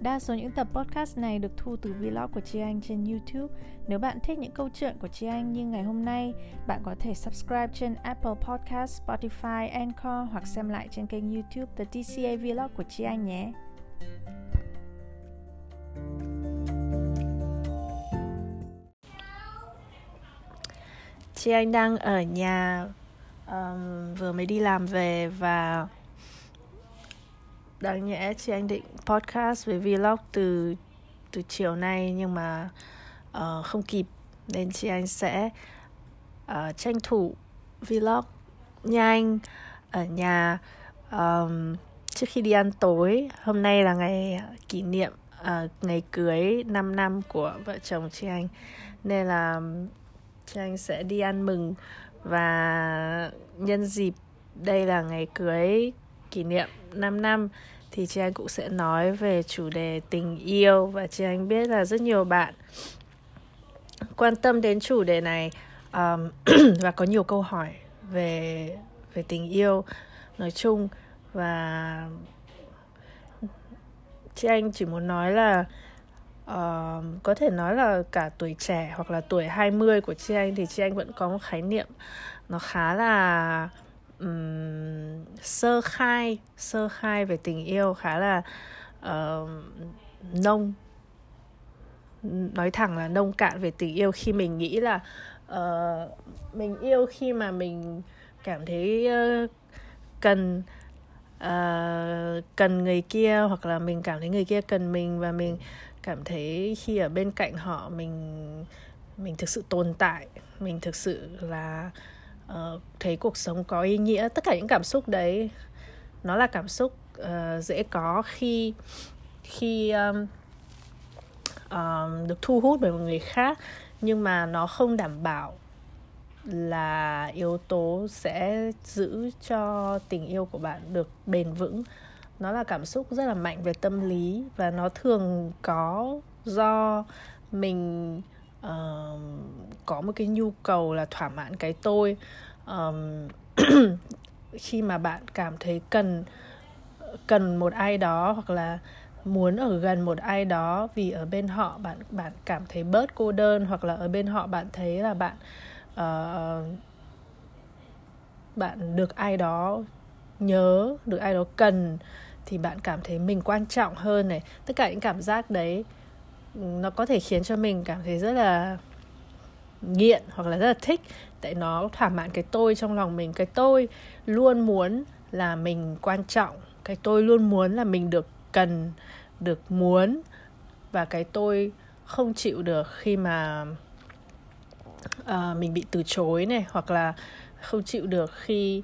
Đa số những tập podcast này được thu từ vlog của Chi Anh trên YouTube. Nếu bạn thích những câu chuyện của Chi Anh như ngày hôm nay, bạn có thể subscribe trên Apple Podcast, Spotify, Anchor hoặc xem lại trên kênh YouTube The TCA Vlog của Chi Anh nhé. Chị Anh đang ở nhà um, vừa mới đi làm về và đáng nhẽ chị anh định podcast về vlog từ từ chiều nay nhưng mà uh, không kịp. Nên chị anh sẽ uh, tranh thủ vlog nhanh ở nhà um, trước khi đi ăn tối. Hôm nay là ngày kỷ niệm uh, ngày cưới 5 năm của vợ chồng chị anh. Nên là chị anh sẽ đi ăn mừng. Và nhân dịp đây là ngày cưới kỷ niệm 5 năm thì chị anh cũng sẽ nói về chủ đề tình yêu và chị anh biết là rất nhiều bạn quan tâm đến chủ đề này um, và có nhiều câu hỏi về về tình yêu nói chung. Và chị anh chỉ muốn nói là uh, có thể nói là cả tuổi trẻ hoặc là tuổi 20 của chị anh thì chị anh vẫn có một khái niệm nó khá là um, sơ khai sơ khai về tình yêu khá là uh, nông. Nói thẳng là nông cạn về tình yêu khi mình nghĩ là uh, mình yêu khi mà mình cảm thấy uh, cần uh, cần người kia hoặc là mình cảm thấy người kia cần mình và mình cảm thấy khi ở bên cạnh họ mình mình thực sự tồn tại mình thực sự là uh, thấy cuộc sống có ý nghĩa tất cả những cảm xúc đấy nó là cảm xúc uh, dễ có khi khi um, um, được thu hút bởi một người khác nhưng mà nó không đảm bảo là yếu tố sẽ giữ cho tình yêu của bạn được bền vững. Nó là cảm xúc rất là mạnh về tâm lý và nó thường có do mình uh, có một cái nhu cầu là thỏa mãn cái tôi. Um, khi mà bạn cảm thấy cần cần một ai đó hoặc là muốn ở gần một ai đó vì ở bên họ bạn bạn cảm thấy bớt cô đơn hoặc là ở bên họ bạn thấy là bạn uh, bạn được ai đó nhớ được ai đó cần thì bạn cảm thấy mình quan trọng hơn này. Tất cả những cảm giác đấy nó có thể khiến cho mình cảm thấy rất là nghiện hoặc là rất là thích. Tại nó thỏa mãn cái tôi trong lòng mình. Cái tôi luôn muốn là mình quan trọng. Cái tôi luôn muốn là mình được cần được muốn. Và cái tôi không chịu được khi mà uh, mình bị từ chối này. Hoặc là không chịu được khi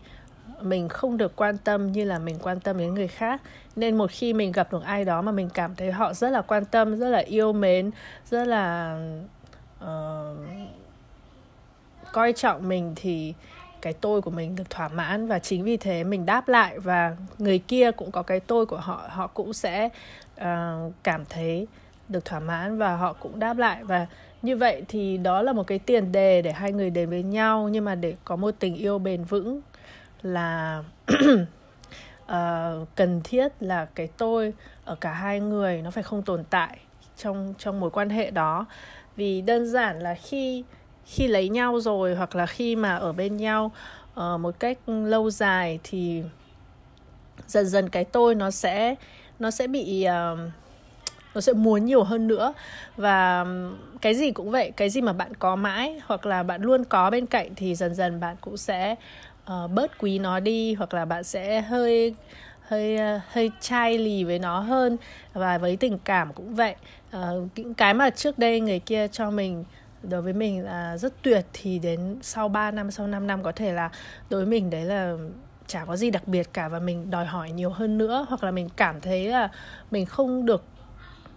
mình không được quan tâm như là mình quan tâm đến người khác nên một khi mình gặp được ai đó mà mình cảm thấy họ rất là quan tâm rất là yêu mến rất là uh, coi trọng mình thì cái tôi của mình được thỏa mãn. Và chính vì thế mình đáp lại và người kia cũng có cái tôi của họ họ cũng sẽ uh, cảm thấy được thỏa mãn và họ cũng đáp lại. Và như vậy thì đó là một cái tiền đề để hai người đến với nhau. Nhưng mà để có một tình yêu bền vững là uh, cần thiết là cái tôi ở cả hai người nó phải không tồn tại trong trong mối quan hệ đó. Vì đơn giản là khi khi lấy nhau rồi hoặc là khi mà ở bên nhau uh, một cách lâu dài thì dần dần cái tôi nó sẽ nó sẽ bị uh, nó sẽ muốn nhiều hơn nữa. Và cái gì cũng vậy cái gì mà bạn có mãi hoặc là bạn luôn có bên cạnh thì dần dần bạn cũng sẽ uh, bớt quý nó đi hoặc là bạn sẽ hơi hơi ờ, hơi chai lì với nó hơn. Và với tình cảm cũng vậy. Uh, những cái mà trước đây người kia cho mình đối với mình là rất tuyệt thì đến sau 3 năm sau 5 năm có thể là đối với mình đấy là chả có gì đặc biệt cả và mình đòi hỏi nhiều hơn nữa. Hoặc là mình cảm thấy là mình không được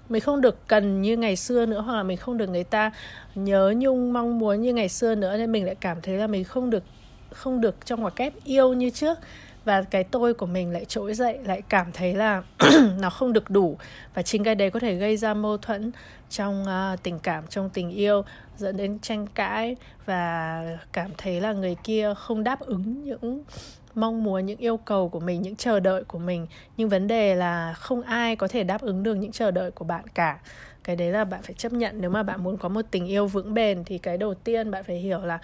mình không được cần như ngày xưa nữa hoặc là mình không được người ta nhớ nhung mong muốn như ngày xưa nữa nên mình lại cảm thấy là mình không được không được trong ngoặc kép yêu như trước. Và cái tôi của mình lại trỗi dậy lại cảm thấy là nó không được đủ. Và chính cái đấy có thể gây ra mâu thuẫn trong uh, tình cảm trong tình yêu dẫn đến tranh cãi. Và cảm thấy là người kia không đáp ứng những mong muốn những yêu cầu của mình những chờ đợi của mình. Nhưng vấn đề là không ai có thể đáp ứng được những chờ đợi của bạn cả. Cái đấy là bạn phải chấp nhận. Nếu mà bạn muốn có một tình yêu vững bền thì cái đầu tiên bạn phải hiểu là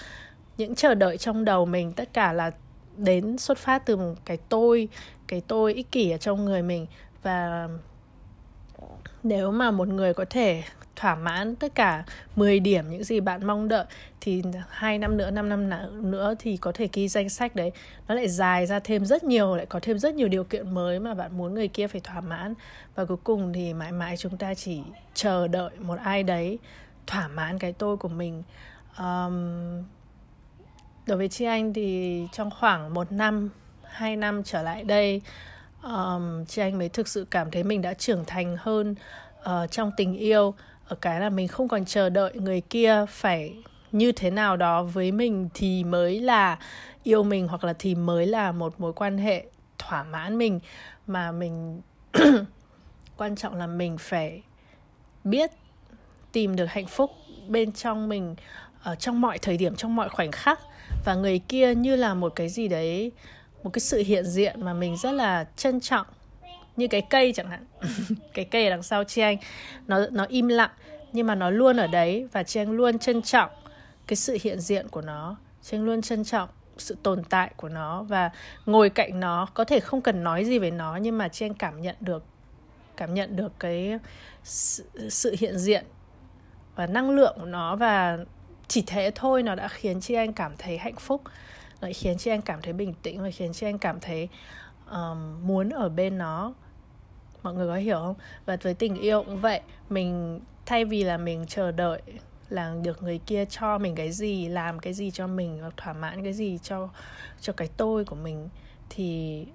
những chờ đợi trong đầu mình tất cả là đến xuất phát từ cái tôi cái tôi ích kỷ ở trong người mình và nếu mà một người có thể thỏa mãn tất cả 10 điểm những gì bạn mong đợi thì hai năm nữa, 5 năm nữa thì có thể ghi danh sách đấy. Nó lại dài ra thêm rất nhiều, lại có thêm rất nhiều điều kiện mới mà bạn muốn người kia phải thỏa mãn. Và cuối cùng thì mãi mãi chúng ta chỉ chờ đợi một ai đấy thỏa mãn cái tôi của mình. Um, đối với chị anh thì trong khoảng một năm, hai năm trở lại đây um, chị anh mới thực sự cảm thấy mình đã trưởng thành hơn uh, trong tình yêu. Ở cái là mình không còn chờ đợi người kia phải như thế nào đó với mình thì mới là yêu mình hoặc là thì mới là một mối quan hệ thỏa mãn mình. Mà mình quan trọng là mình phải biết tìm được hạnh phúc bên trong mình ở trong mọi thời điểm trong mọi khoảnh khắc và người kia như là một cái gì đấy một cái sự hiện diện mà mình rất là trân trọng. Như cái cây chẳng hạn. Cái cây ở đằng sau chị anh nó nó im lặng nhưng mà nó luôn ở đấy và chị anh luôn trân trọng cái sự hiện diện của nó. Chị anh luôn trân trọng sự tồn tại của nó và ngồi cạnh nó có thể không cần nói gì về nó nhưng mà chị anh cảm nhận được cảm nhận được cái sự, sự hiện diện và năng lượng của nó và chỉ thế thôi nó đã khiến chị anh cảm thấy hạnh phúc nó khiến chị anh cảm thấy bình tĩnh và khiến chị anh cảm thấy um, muốn ở bên nó. Mọi người có hiểu không? Và với tình yêu cũng vậy mình thay vì là mình chờ đợi là được người kia cho mình cái gì làm cái gì cho mình hoặc thỏa mãn cái gì cho cho cái tôi của mình thì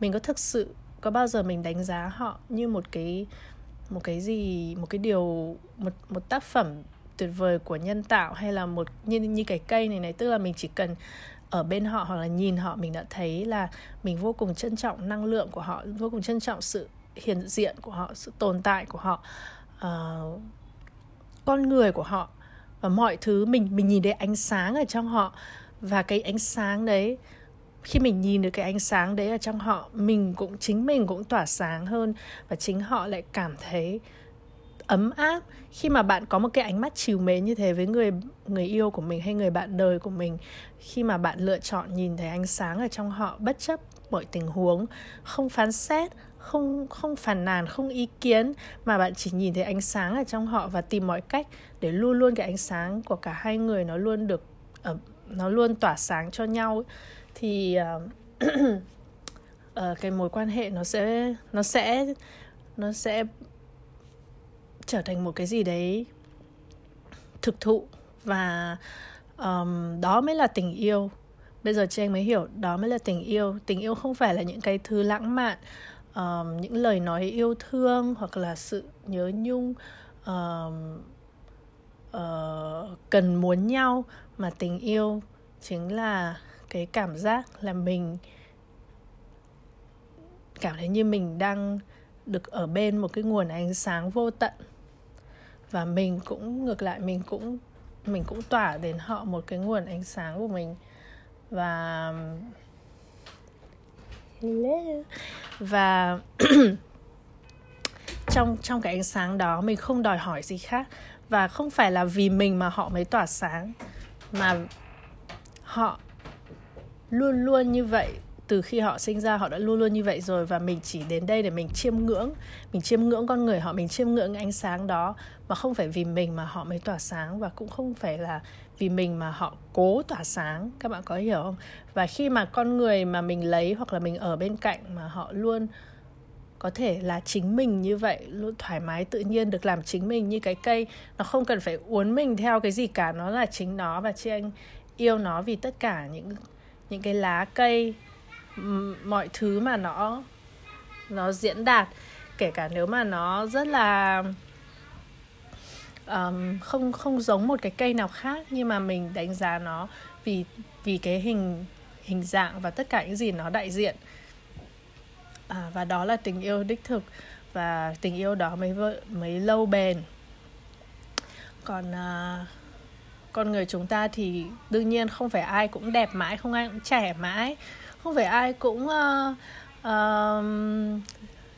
mình có thực sự có bao giờ mình đánh giá họ như một cái một cái gì một cái điều một một tác phẩm tuyệt vời của nhân tạo hay là một như như cái cây này này tức là mình chỉ cần ở bên họ hoặc là nhìn họ mình đã thấy là mình vô cùng trân trọng năng lượng của họ vô cùng trân trọng sự hiện diện của họ sự tồn tại của họ uh, con người của họ và mọi thứ. Mình mình nhìn thấy ánh sáng ở trong họ và cái ánh sáng đấy khi mình nhìn được cái ánh sáng đấy ở trong họ mình cũng chính mình cũng tỏa sáng hơn và chính họ lại cảm thấy ấm áp. Khi mà bạn có một cái ánh mắt chiều mến như thế với người người yêu của mình hay người bạn đời của mình khi mà bạn lựa chọn nhìn thấy ánh sáng ở trong họ bất chấp mọi tình huống không phán xét không không phàn nàn không ý kiến mà bạn chỉ nhìn thấy ánh sáng ở trong họ và tìm mọi cách để luôn luôn cái ánh sáng của cả hai người nó luôn được ờ, nó luôn tỏa sáng cho nhau thì uh, uh, cái mối quan hệ nó sẽ nó sẽ nó sẽ trở thành một cái gì đấy thực thụ và um, đó mới là tình yêu. Bây giờ chị anh mới hiểu đó mới là tình yêu. Tình yêu không phải là những cái thứ lãng mạn um, những lời nói yêu thương hoặc là sự nhớ nhung um, uh, cần muốn nhau mà tình yêu chính là cái cảm giác là mình cảm thấy như mình đang được ở bên một cái nguồn ánh sáng vô tận và mình cũng, ngược lại, mình cũng mình cũng tỏa đến họ một cái nguồn ánh sáng của mình. Và và trong trong cái ánh sáng đó, mình không đòi hỏi gì khác. Và không phải là vì mình mà họ mới tỏa sáng, mà họ luôn luôn như vậy từ khi họ sinh ra họ đã luôn luôn như vậy rồi và mình chỉ đến đây để mình chiêm ngưỡng, mình chiêm ngưỡng con người họ, mình chiêm ngưỡng ánh sáng đó mà không phải vì mình mà họ mới tỏa sáng và cũng không phải là vì mình mà họ cố tỏa sáng. Các bạn có hiểu không? Và khi mà con người mà mình lấy hoặc là mình ở bên cạnh mà họ luôn có thể là chính mình như vậy, luôn thoải mái, tự nhiên được làm chính mình như cái cây, nó không cần phải uốn mình theo cái gì cả, nó là chính nó và chị anh yêu nó vì tất cả những những cái lá cây mọi thứ mà nó nó diễn đạt kể cả nếu mà nó rất là um, không không giống một cái cây nào khác nhưng mà mình đánh giá nó vì vì cái hình hình dạng và tất cả những gì nó đại diện. À, và đó là tình yêu đích thực và tình yêu đó mới mới lâu bền. Còn à, con người chúng ta thì đương nhiên không phải ai cũng đẹp mãi không ai cũng trẻ mãi không phải ai cũng uh, uh,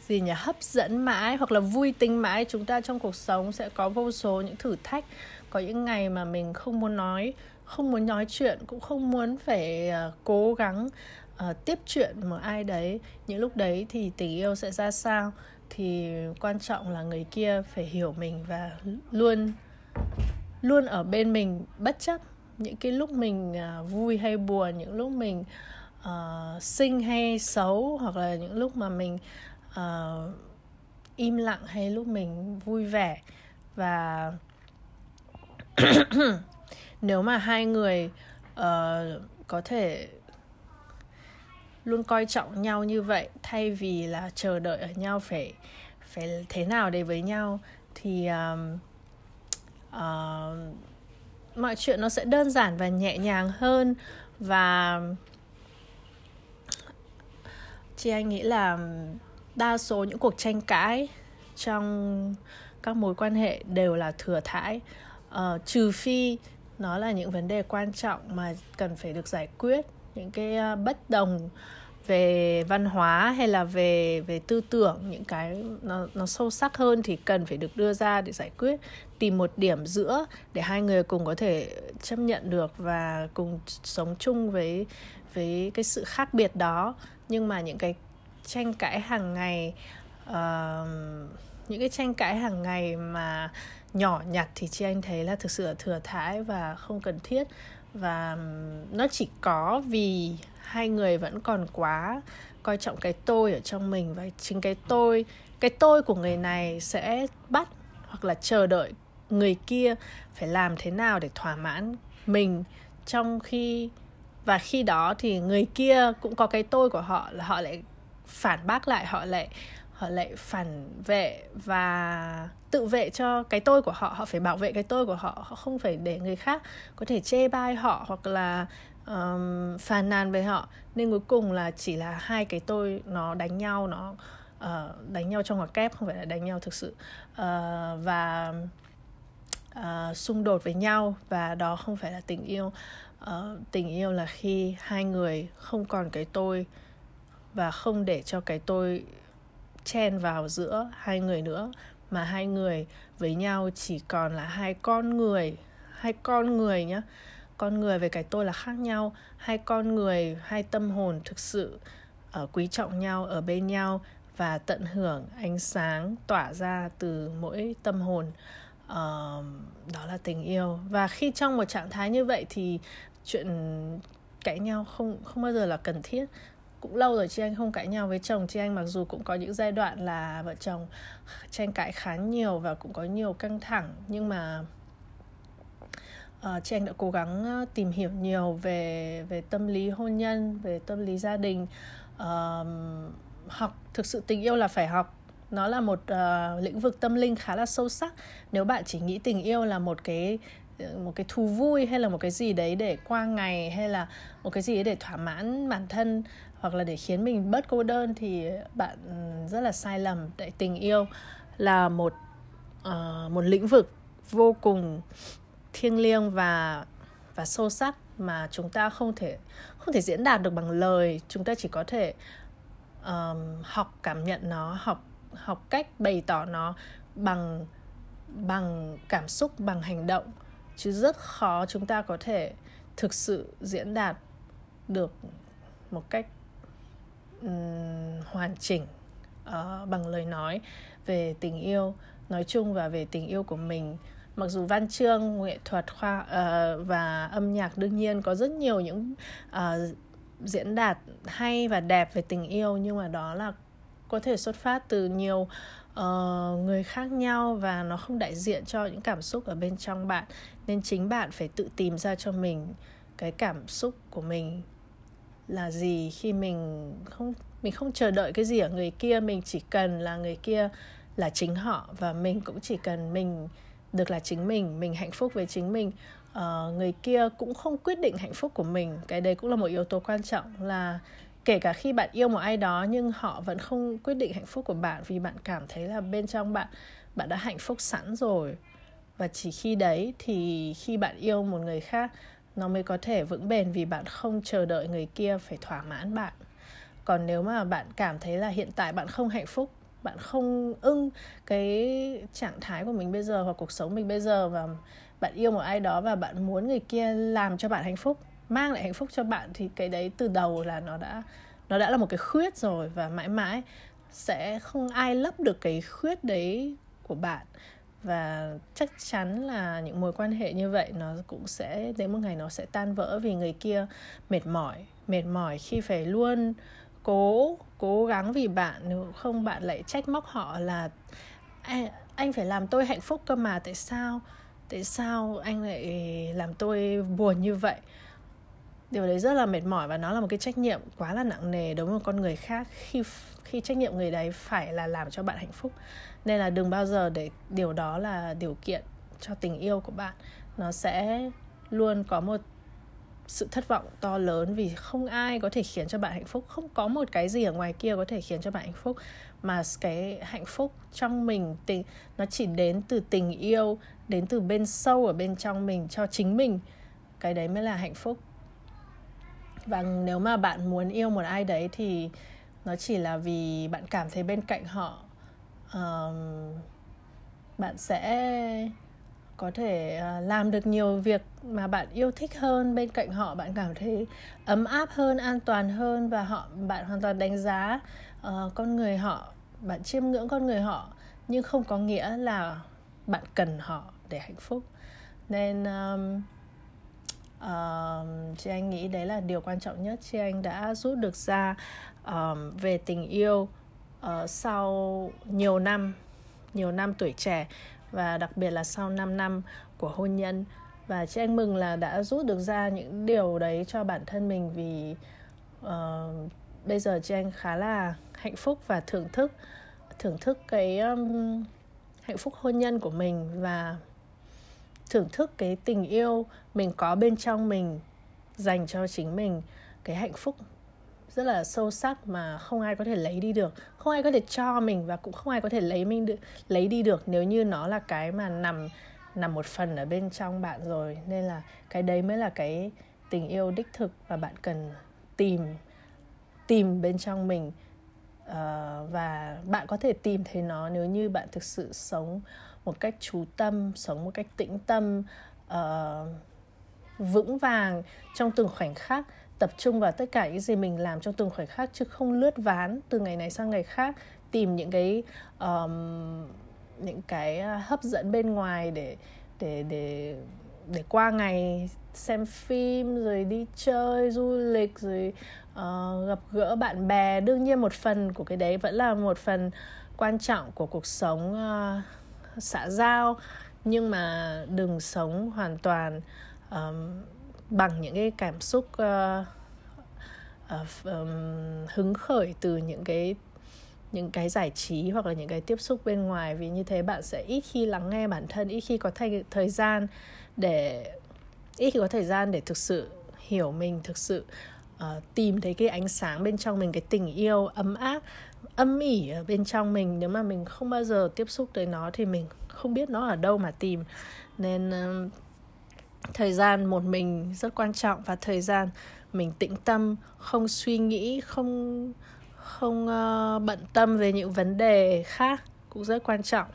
gì nhỉ hấp dẫn mãi hoặc là vui tính mãi. Chúng ta trong cuộc sống sẽ có vô số những thử thách có những ngày mà mình không muốn nói không muốn nói chuyện cũng không muốn phải uh, cố gắng uh, tiếp chuyện một ai đấy. Những lúc đấy thì tình yêu sẽ ra sao thì quan trọng là người kia phải hiểu mình và luôn luôn ở bên mình bất chấp những cái lúc mình uh, vui hay buồn những lúc mình uh, Ờ, xinh hay xấu hoặc là những lúc mà mình uh, im lặng hay lúc mình vui vẻ. Và nếu mà hai người uh, có thể luôn coi trọng nhau như vậy thay vì là chờ đợi ở nhau phải phải thế nào để với nhau thì um, uh, mọi chuyện nó sẽ đơn giản và nhẹ nhàng hơn. Và chị anh nghĩ là đa số những cuộc tranh cãi trong các mối quan hệ đều là thừa thãi. Uh, trừ phi nó là những vấn đề quan trọng mà cần phải được giải quyết những cái uh, bất đồng về văn hóa hay là về về tư tưởng những cái nó nó sâu sắc hơn thì cần phải được đưa ra để giải quyết tìm một điểm giữa để hai người cùng có thể chấp nhận được và cùng sống chung với với cái sự khác biệt đó. Nhưng mà những cái tranh cãi hàng ngày uh, những cái tranh cãi hàng ngày mà nhỏ nhặt thì chị anh thấy là thực sự là thừa thãi và không cần thiết. Và nó chỉ có vì hai người vẫn còn quá coi trọng cái tôi ở trong mình và chính cái tôi cái tôi của người này sẽ bắt hoặc là chờ đợi người kia phải làm thế nào để thỏa mãn mình. Trong khi và khi đó thì người kia cũng có cái tôi của họ là họ lại phản bác lại họ lại họ lại phản vệ và tự vệ cho cái tôi của họ. Họ phải bảo vệ cái tôi của họ họ không phải để người khác có thể chê bai họ hoặc là um, phàn nàn về họ. Nên cuối cùng là chỉ là hai cái tôi nó đánh nhau nó uh, đánh nhau trong ngoặc kép không phải là đánh nhau thực sự. Uh, và uh, xung đột với nhau và đó không phải là tình yêu uh, tình yêu là khi hai người không còn cái tôi và không để cho cái tôi chen vào giữa hai người nữa mà hai người với nhau chỉ còn là hai con người hai con người nhá. Con người với cái tôi là khác nhau hai con người hai tâm hồn thực sự ở quý trọng nhau ở bên nhau và tận hưởng ánh sáng tỏa ra từ mỗi tâm hồn. Uh, đó là tình yêu. Và khi trong một trạng thái như vậy thì chuyện cãi nhau không không bao giờ là cần thiết. Cũng lâu rồi chị anh không cãi nhau với chồng. Chị anh mặc dù cũng có những giai đoạn là vợ chồng tranh cãi khá nhiều và cũng có nhiều căng thẳng nhưng mà uh, chị anh đã cố gắng ờ, tìm hiểu nhiều về về tâm lý hôn nhân về tâm lý gia đình. Uh, học thực sự tình yêu là phải học. Nó là một uh, lĩnh vực tâm linh khá là sâu sắc. Nếu bạn chỉ nghĩ tình yêu là một cái một cái thú vui hay là một cái gì đấy để qua ngày hay là một cái gì đấy để thỏa mãn bản thân hoặc là để khiến mình bớt cô đơn thì bạn rất là sai lầm. Tại tình yêu là một uh, một lĩnh vực vô cùng thiêng liêng và và sâu sắc mà chúng ta không thể không thể diễn đạt được bằng lời. Chúng ta chỉ có thể um, học cảm nhận nó học học cách bày tỏ nó bằng bằng cảm xúc bằng hành động chứ rất khó chúng ta có thể thực sự diễn đạt được một cách um, hoàn chỉnh uh, bằng lời nói về tình yêu nói chung và về tình yêu của mình. Mặc dù văn chương nghệ thuật khoa uh, và âm nhạc đương nhiên có rất nhiều những uh, diễn đạt hay và đẹp về tình yêu nhưng mà đó là có thể xuất phát từ nhiều uh, người khác nhau và nó không đại diện cho những cảm xúc ở bên trong bạn. Nên chính bạn phải tự tìm ra cho mình cái cảm xúc của mình là gì khi mình không mình không chờ đợi cái gì ở người kia. Mình chỉ cần là người kia là chính họ và mình cũng chỉ cần mình được là chính mình mình hạnh phúc với chính mình. Uh, người kia cũng không quyết định hạnh phúc của mình. Cái đấy cũng là một yếu tố quan trọng là kể cả khi bạn yêu một ai đó, nhưng họ vẫn không quyết định hạnh phúc của bạn vì bạn cảm thấy là bên trong bạn bạn đã hạnh phúc sẵn rồi. Và chỉ khi đấy thì khi bạn yêu một người khác, nó mới có thể vững bền vì bạn không chờ đợi người kia phải thỏa mãn bạn. Còn nếu mà bạn cảm thấy là hiện tại bạn không hạnh phúc, bạn không ưng cái trạng thái của mình bây giờ hoặc cuộc sống mình bây giờ và bạn yêu một ai đó và bạn muốn người kia làm cho bạn hạnh phúc mang lại hạnh phúc cho bạn thì cái đấy từ đầu là nó đã nó đã là một cái khuyết rồi và mãi mãi sẽ không ai lấp được cái khuyết đấy của bạn. Và chắc chắn là những mối quan hệ như vậy nó cũng sẽ, đến một ngày nó sẽ tan vỡ vì người kia mệt mỏi mệt mỏi khi phải luôn cố cố gắng vì bạn. Nếu không bạn lại trách móc họ là anh phải làm tôi hạnh phúc cơ mà, tại sao tại sao anh lại làm tôi buồn như vậy? Điều đấy rất là mệt mỏi và nó là một cái trách nhiệm quá là nặng nề đối với một con người khác khi khi trách nhiệm người đấy phải là làm cho bạn hạnh phúc. Nên là đừng bao giờ để điều đó là điều kiện cho tình yêu của bạn. Nó sẽ luôn có một sự thất vọng to lớn vì không ai có thể khiến cho bạn hạnh phúc. Không có một cái gì ở ngoài kia có thể khiến cho bạn hạnh phúc. Mà cái hạnh phúc trong mình tình nó chỉ đến từ tình yêu, đến từ bên sâu ở bên trong mình cho chính mình. Cái đấy mới là hạnh phúc và nếu mà bạn muốn yêu một ai đấy thì nó chỉ là vì bạn cảm thấy bên cạnh họ um, bạn sẽ có thể ờ, làm được nhiều việc mà bạn yêu thích hơn bên cạnh họ. Bạn cảm thấy ấm áp hơn an toàn hơn và họ bạn hoàn toàn đánh giá uh, con người họ bạn chiêm ngưỡng con người họ nhưng không có nghĩa là bạn cần họ để hạnh phúc. Nên um, uh, chị anh nghĩ đấy là điều quan trọng nhất. Chị anh đã rút được ra um, về tình yêu uh, sau nhiều năm nhiều năm tuổi trẻ và đặc biệt là sau 5 năm của hôn nhân. Và chị anh mừng là đã rút được ra những điều đấy cho bản thân mình vì uh, bây giờ chị anh khá là hạnh phúc và thưởng thức thưởng thức cái um, hạnh phúc hôn nhân của mình và thưởng thức cái tình yêu mình có bên trong mình dành cho chính mình cái hạnh phúc rất là sâu sắc mà không ai có thể lấy đi được không ai có thể cho mình và cũng không ai có thể lấy mình được lấy đi được nếu như nó là cái mà nằm nằm một phần ở bên trong bạn rồi. Nên là cái đấy mới là cái tình yêu đích thực và bạn cần tìm tìm bên trong mình. Uh, và bạn có thể tìm thấy nó nếu như bạn thực sự sống một cách chú tâm sống một cách tĩnh tâm uh, vững vàng trong từng khoảnh khắc tập trung vào tất cả những gì mình làm trong từng khoảnh khắc chứ không lướt ván từ ngày này sang ngày khác tìm những cái um, những cái ờ, hấp dẫn bên ngoài để để để để qua ngày xem phim rồi đi chơi du lịch rồi uh, gặp gỡ bạn bè. Đương nhiên một phần của cái đấy vẫn là một phần quan trọng của cuộc sống uh, xã giao nhưng mà đừng sống hoàn toàn um, bằng những cái cảm xúc uh, uh, um, hứng khởi từ những cái những cái giải trí hoặc là những cái tiếp xúc bên ngoài. Vì như thế bạn sẽ ít khi lắng nghe bản thân ít khi có thời thời gian để ít khi có thời gian để thực sự hiểu mình thực sự uh, tìm thấy cái ánh sáng bên trong mình cái tình yêu ấm áp âm ỉ ở bên trong mình. Nếu mà mình không bao giờ tiếp xúc tới nó thì mình không biết nó ở đâu mà tìm. Nên uh, thời gian một mình rất quan trọng và thời gian mình tĩnh tâm không suy nghĩ không không uh, bận tâm về những vấn đề khác cũng rất quan trọng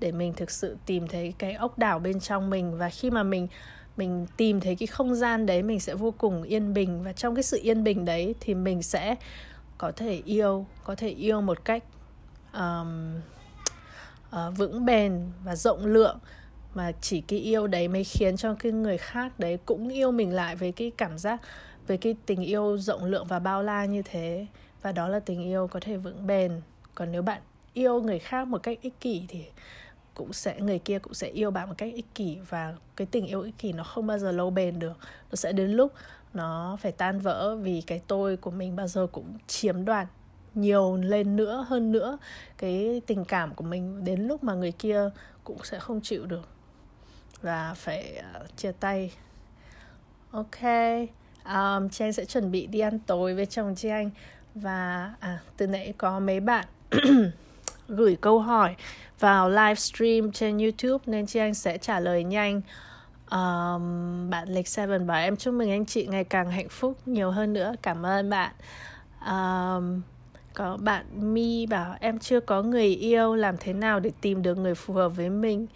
để mình thực sự tìm thấy cái ốc đảo bên trong mình. Và khi mà mình mình tìm thấy cái không gian đấy mình sẽ vô cùng yên bình. Và trong cái sự yên bình đấy thì mình sẽ có thể yêu có thể yêu một cách um, uh, vững bền và rộng lượng. Mà chỉ cái yêu đấy mới khiến cho cái người khác đấy cũng yêu mình lại với cái cảm giác với cái tình yêu rộng lượng và bao la như thế. Và đó là tình yêu có thể vững bền. Còn nếu bạn yêu người khác một cách ích kỷ thì cũng sẽ người kia cũng sẽ yêu bạn một cách ích kỷ. Và cái tình yêu ích kỷ nó không bao giờ lâu bền được. Nó sẽ đến lúc nó phải tan vỡ vì cái tôi của mình bao giờ cũng chiếm đoạt nhiều lên nữa hơn nữa cái tình cảm của mình đến lúc mà người kia cũng sẽ không chịu được và phải uh, chia tay ok um, chị anh sẽ chuẩn bị đi ăn tối với chồng chị anh và à, từ nãy có mấy bạn gửi câu hỏi vào livestream trên YouTube nên chị anh sẽ trả lời nhanh. Um, bạn Lịch Seven bảo em chúc mừng anh chị ngày càng hạnh phúc nhiều hơn nữa. Cảm ơn bạn. Um, có bạn Mi bảo em chưa có người yêu làm thế nào để tìm được người phù hợp với mình.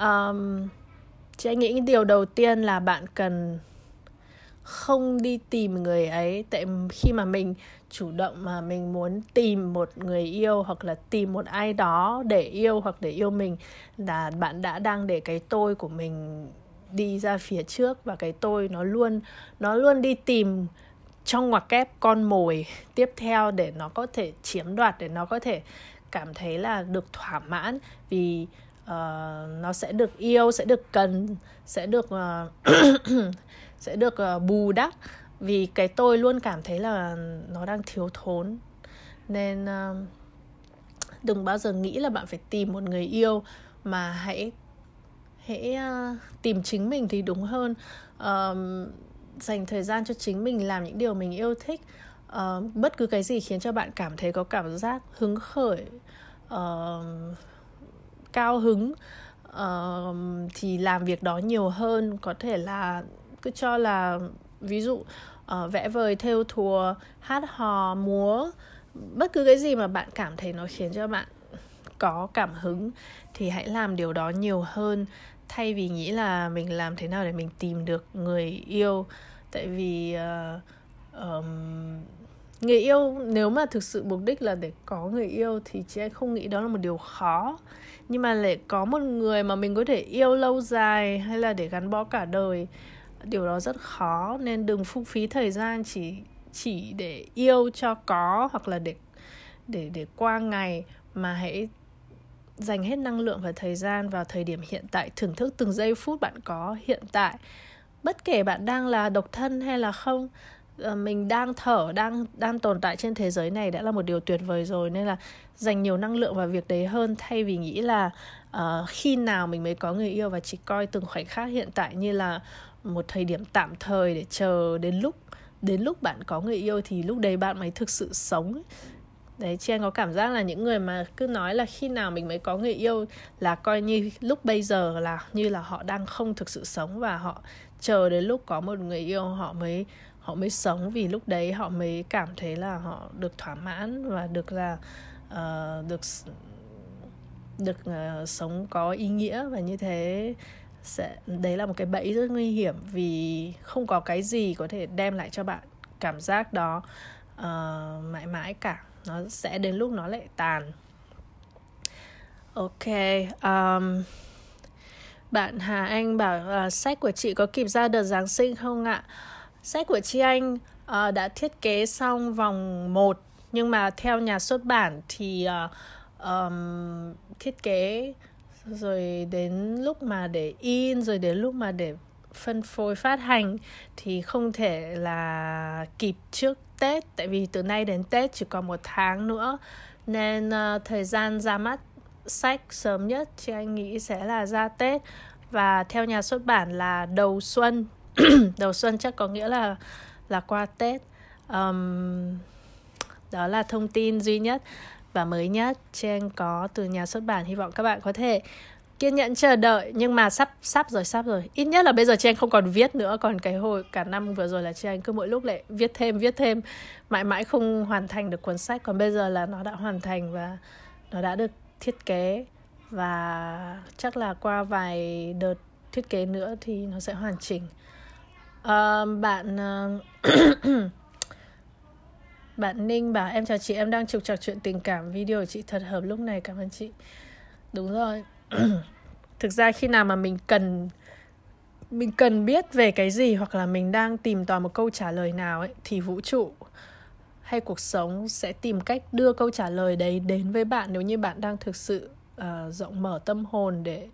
Um, chị anh nghĩ điều đầu tiên là bạn cần không đi tìm người ấy tại khi mà mình chủ động mà mình muốn tìm một người yêu hoặc là tìm một ai đó để yêu hoặc để yêu mình là bạn đã đang để cái tôi của mình đi ra phía trước và cái tôi nó luôn nó luôn đi tìm trong ngoặc kép con mồi tiếp theo để nó có thể chiếm đoạt để nó có thể cảm thấy là được thỏa mãn. Vì uh, nó sẽ được yêu sẽ được cần sẽ được uh, sẽ được uh, bù đắp. Vì cái tôi luôn cảm thấy là nó đang thiếu thốn. Nên uh, đừng bao giờ nghĩ là bạn phải tìm một người yêu mà hãy hãy uh, ờ, tìm chính mình thì đúng hơn. Uh, dành thời gian cho chính mình làm những điều mình yêu thích. Uh, bất cứ cái gì khiến cho bạn cảm thấy có cảm giác hứng khởi uh, cao hứng uh, thì làm việc đó nhiều hơn. Có thể là cứ cho là ví dụ uh, vẽ vời thêu thùa hát hò múa. Bất cứ cái gì mà bạn cảm thấy nó khiến cho bạn có cảm hứng thì hãy làm điều đó nhiều hơn thay vì nghĩ là mình làm thế nào để mình tìm được người yêu. Tại vì uh, um, người yêu nếu mà thực sự mục đích là để có người yêu thì chị anh không nghĩ đó là một điều khó. Nhưng mà để có một người mà mình có thể yêu lâu dài hay là để gắn bó cả đời điều đó rất khó. Nên đừng phung phí thời gian chỉ chỉ để yêu cho có hoặc là để để để qua ngày. Mà hãy dành hết năng lượng và thời gian vào thời điểm hiện tại thưởng thức từng giây phút bạn có hiện tại. Bất kể bạn đang là độc thân hay là không ờ, mình đang thở đang đang tồn tại trên thế giới này đã là một điều tuyệt vời rồi nên là dành nhiều năng lượng vào việc đấy hơn thay vì nghĩ là uh, khi nào mình mới có người yêu và chỉ coi từng khoảnh khắc hiện tại như là một thời điểm tạm thời để chờ đến lúc đến lúc bạn có người yêu thì lúc đấy bạn mới thực sự sống đấy chị anh có cảm giác là những người mà cứ nói là khi nào mình mới có người yêu là coi như lúc bây giờ là như là họ đang không thực sự sống và họ chờ đến lúc có một người yêu họ mới họ mới sống. Vì lúc đấy họ mới cảm thấy là họ được thỏa mãn và được là uh, được được uh, sống có ý nghĩa. Và như thế sẽ đấy là một cái bẫy rất nguy hiểm vì không có cái gì có thể đem lại cho bạn cảm giác đó uh, mãi mãi cả nó sẽ đến lúc nó lại tàn ok um, bạn Hà Anh bảo uh, sách của chị có kịp ra đợt Giáng sinh không ạ? Sách của chị Anh uh, đã thiết kế xong vòng 1 nhưng mà theo nhà xuất bản thì uh, um, thiết kế rồi đến lúc mà để in rồi đến lúc mà để phân phối phát hành thì không thể là kịp trước Tết tại vì từ nay đến Tết chỉ còn một tháng nữa. Nên uh, thời gian ra mắt sách sớm nhất chị anh nghĩ sẽ là ra Tết. Và theo nhà xuất bản là đầu xuân. Đầu xuân chắc có nghĩa là là qua Tết. Um, đó là thông tin duy nhất và mới nhất trên có từ nhà xuất bản. Hy vọng các bạn có thể kiên nhẫn chờ đợi nhưng mà sắp sắp rồi sắp rồi. Ít nhất là bây giờ chị anh không còn viết nữa còn cái hồi cả năm vừa rồi là chị anh cứ mỗi lúc lại viết thêm viết thêm mãi mãi không hoàn thành được cuốn sách. Còn bây giờ là nó đã hoàn thành và nó đã được thiết kế. Và chắc là qua vài đợt thiết kế nữa thì nó sẽ hoàn chỉnh. Uh, bạn uh, bạn Ninh bảo em chào chị em đang trục trặc chuyện tình cảm. Video của chị thật hợp lúc này. Cảm ơn chị. Đúng rồi. thực ra khi nào mà mình cần mình cần biết về cái gì hoặc là mình đang tìm tòi một câu trả lời nào ấy thì vũ trụ hay cuộc sống sẽ tìm cách đưa câu trả lời đấy đến với bạn nếu như bạn đang thực sự uh, rộng mở tâm hồn để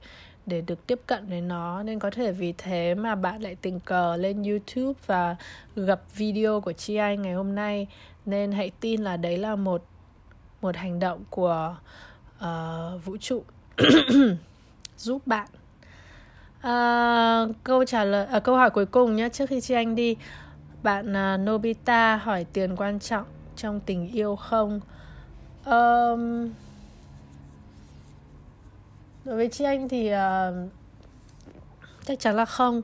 để được tiếp cận với nó. Nên có thể vì thế mà bạn lại tình cờ lên YouTube và gặp video của Chi Anh ngày hôm nay. Nên hãy tin là đấy là một một hành động của uh, vũ trụ. giúp bạn. À, câu trả lời à, câu hỏi cuối cùng nhé trước khi chị anh đi bạn uh, Nobita hỏi tiền quan trọng trong tình yêu không? Um, đối với chị anh thì uh, chắc chắn là không.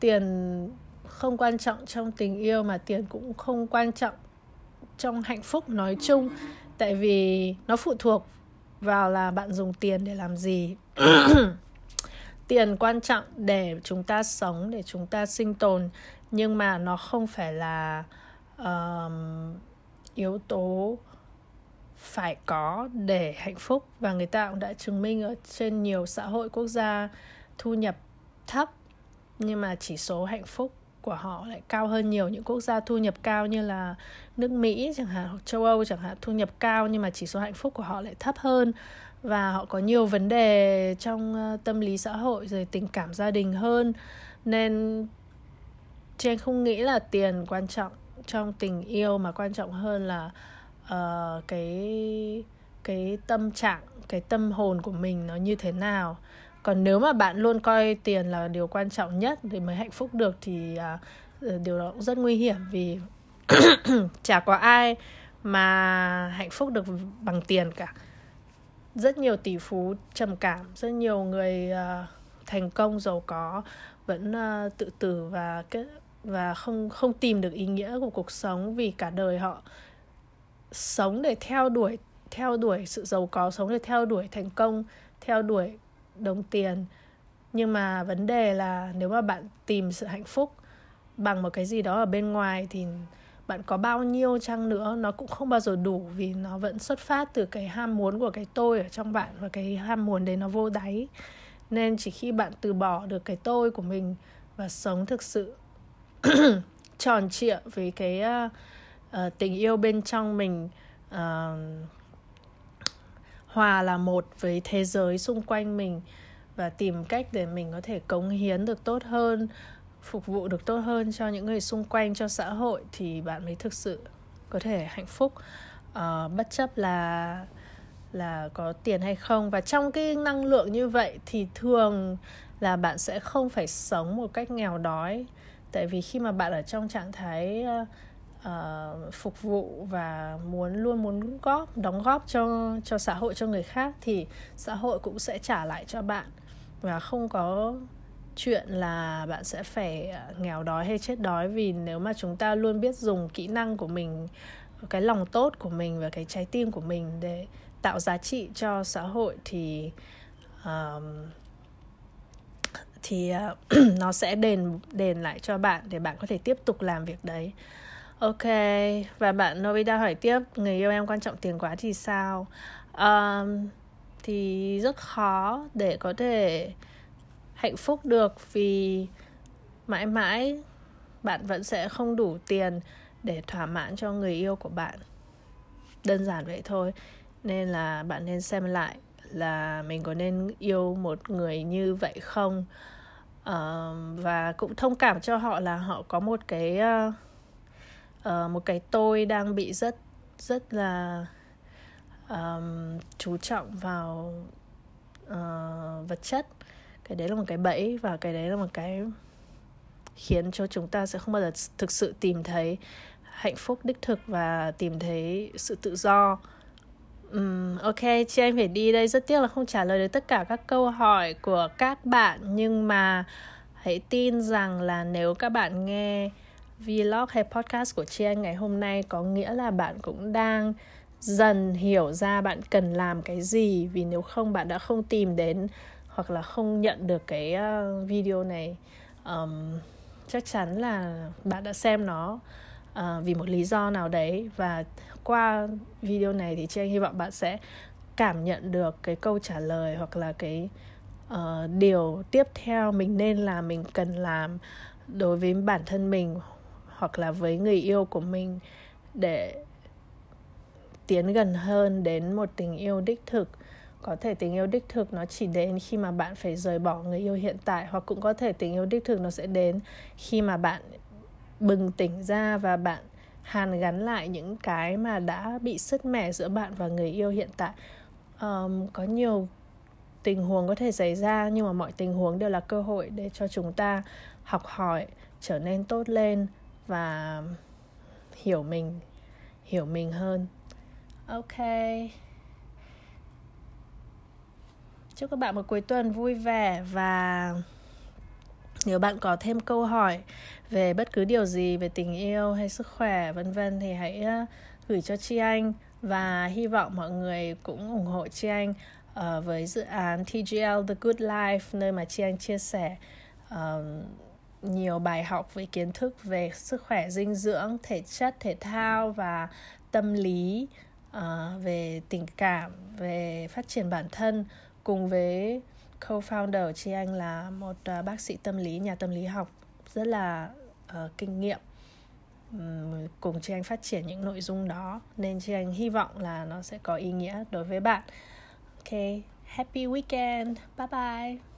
Tiền không quan trọng trong tình yêu mà tiền cũng không quan trọng trong hạnh phúc nói chung. Tại vì nó phụ thuộc vào là bạn dùng tiền để làm gì? Tiền quan trọng để chúng ta sống để chúng ta sinh tồn nhưng mà nó không phải là uh, yếu tố phải có để hạnh phúc. Và người ta cũng đã chứng minh ở trên nhiều xã hội quốc gia thu nhập thấp nhưng mà chỉ số hạnh phúc của họ lại cao hơn nhiều. Những quốc gia thu nhập cao như là nước Mỹ chẳng hạn hoặc châu Âu chẳng hạn thu nhập cao nhưng mà chỉ số hạnh phúc của họ lại thấp hơn. Và họ có nhiều vấn đề trong ờ, tâm lý xã hội rồi tình cảm gia đình hơn. Nên trên không nghĩ là tiền quan trọng trong tình yêu mà quan trọng hơn là uh, cái cái tâm trạng cái tâm hồn của mình nó như thế nào còn nếu mà bạn luôn coi tiền là điều quan trọng nhất để mới hạnh phúc được thì uh, điều đó cũng rất nguy hiểm vì chả có ai mà hạnh phúc được bằng tiền cả. Rất nhiều tỷ phú trầm cảm rất nhiều người uh, thành công giàu có vẫn uh, tự tử và kết và không không tìm được ý nghĩa của cuộc sống vì cả đời họ sống để theo đuổi theo đuổi sự giàu có sống để theo đuổi thành công theo đuổi đồng tiền. Nhưng mà vấn đề là nếu mà bạn tìm sự hạnh phúc bằng một cái gì đó ở bên ngoài thì bạn có bao nhiêu chăng nữa nó cũng không bao giờ đủ vì nó vẫn xuất phát từ cái ham muốn của cái tôi ở trong bạn và cái ham muốn đấy nó vô đáy. Nên chỉ khi bạn từ bỏ được cái tôi của mình và sống thực sự tròn trịa với cái uh, uh, tình yêu bên trong mình uh, hòa là một với thế giới xung quanh mình và tìm cách để mình có thể cống hiến được tốt hơn phục vụ được tốt hơn cho những người xung quanh cho xã hội thì bạn mới thực sự có thể hạnh phúc. Uh, bất chấp là là có tiền hay không. Và trong cái năng lượng như vậy thì thường là bạn sẽ không phải sống một cách nghèo đói. Tại vì khi mà bạn ở trong trạng thái uh, Ờ, phục vụ và muốn luôn muốn góp đóng góp cho cho xã hội cho người khác thì xã hội cũng sẽ trả lại cho bạn. Và không có chuyện là bạn sẽ phải ờ, nghèo đói hay chết đói vì nếu mà chúng ta luôn biết dùng kỹ năng của mình cái lòng tốt của mình và cái trái tim của mình để tạo giá trị cho xã hội thì um, thì uh, nó sẽ đền đền lại cho bạn để bạn có thể tiếp tục làm việc đấy ok và bạn Novida hỏi tiếp người yêu em quan trọng tiền quá thì sao? Um, thì rất khó để có thể hạnh phúc được vì mãi mãi bạn vẫn sẽ không đủ tiền để thỏa mãn cho người yêu của bạn. Đơn giản vậy thôi nên là bạn nên xem lại là mình có nên yêu một người như vậy không? Uh, và cũng thông cảm cho họ là họ có một cái uh, uh, một cái tôi đang bị rất rất là um, chú trọng vào uh, vật chất. Cái đấy là một cái bẫy và cái đấy là một cái khiến cho chúng ta sẽ không bao giờ thực sự tìm thấy hạnh phúc đích thực và tìm thấy sự tự do. Um, ok, chị anh phải đi đây. Rất tiếc là không trả lời được tất cả các câu hỏi của các bạn Nhưng mà hãy tin rằng là nếu các bạn nghe vlog hay podcast của chị anh ngày hôm nay Có nghĩa là bạn cũng đang dần hiểu ra bạn cần làm cái gì. Vì nếu không bạn đã không tìm đến hoặc là không nhận được cái ờ, video này. Um, Chắc chắn là bạn đã xem nó uh, vì một lý do nào đấy. Và qua video này thì chị anh hy vọng bạn sẽ cảm nhận được cái câu trả lời hoặc là cái uh, điều tiếp theo mình nên làm mình cần làm đối với bản thân mình hoặc là với người yêu của mình để tiến gần hơn đến một tình yêu đích thực. Có thể tình yêu đích thực nó chỉ đến khi mà bạn phải rời bỏ người yêu hiện tại hoặc cũng có thể tình yêu đích thực nó sẽ đến khi mà bạn bừng tỉnh ra và bạn hàn gắn lại những cái mà đã bị sứt mẻ giữa bạn và người yêu hiện tại. Um, có nhiều tình huống có thể xảy ra nhưng mà mọi tình huống đều là cơ hội để cho chúng ta học hỏi trở nên tốt lên và hiểu mình hiểu mình hơn. Ok. Chúc các bạn một cuối tuần vui vẻ và nếu bạn có thêm câu hỏi về bất cứ điều gì về tình yêu hay sức khỏe vân vân thì hãy ờ, gửi cho chi anh. Và hy vọng mọi người cũng ủng hộ chi anh uh, với dự án TGL The Good Life nơi mà chi anh chia sẻ uh, nhiều bài học về kiến thức về sức khỏe dinh dưỡng thể chất thể thao và tâm lý uh, về tình cảm về phát triển bản thân. Cùng với co-founder chị anh là một uh, bác sĩ tâm lý nhà tâm lý học rất là uh, kinh nghiệm. Um, cùng chị anh phát triển những nội dung đó nên chị anh hy vọng là nó sẽ có ý nghĩa đối với bạn. Ok happy weekend. Bye bye.